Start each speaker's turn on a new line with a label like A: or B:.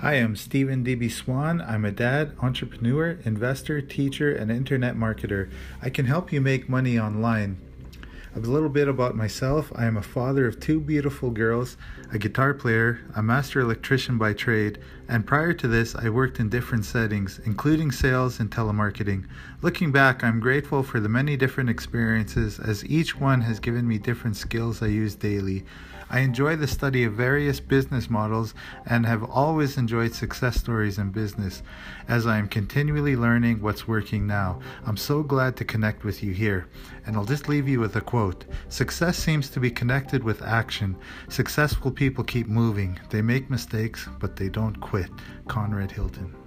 A: Hi, I'm Stephen DB Swan. I'm a dad, entrepreneur, investor, teacher, and internet marketer. I can help you make money online. A little bit about myself I am a father of two beautiful girls, a guitar player, a master electrician by trade, and prior to this, I worked in different settings, including sales and telemarketing. Looking back, I'm grateful for the many different experiences as each one has given me different skills I use daily. I enjoy the study of various business models and have always enjoyed success stories in business as I am continually learning what's working now. I'm so glad to connect with you here. And I'll just leave you with a quote Success seems to be connected with action. Successful people keep moving, they make mistakes, but they don't quit. Conrad Hilton.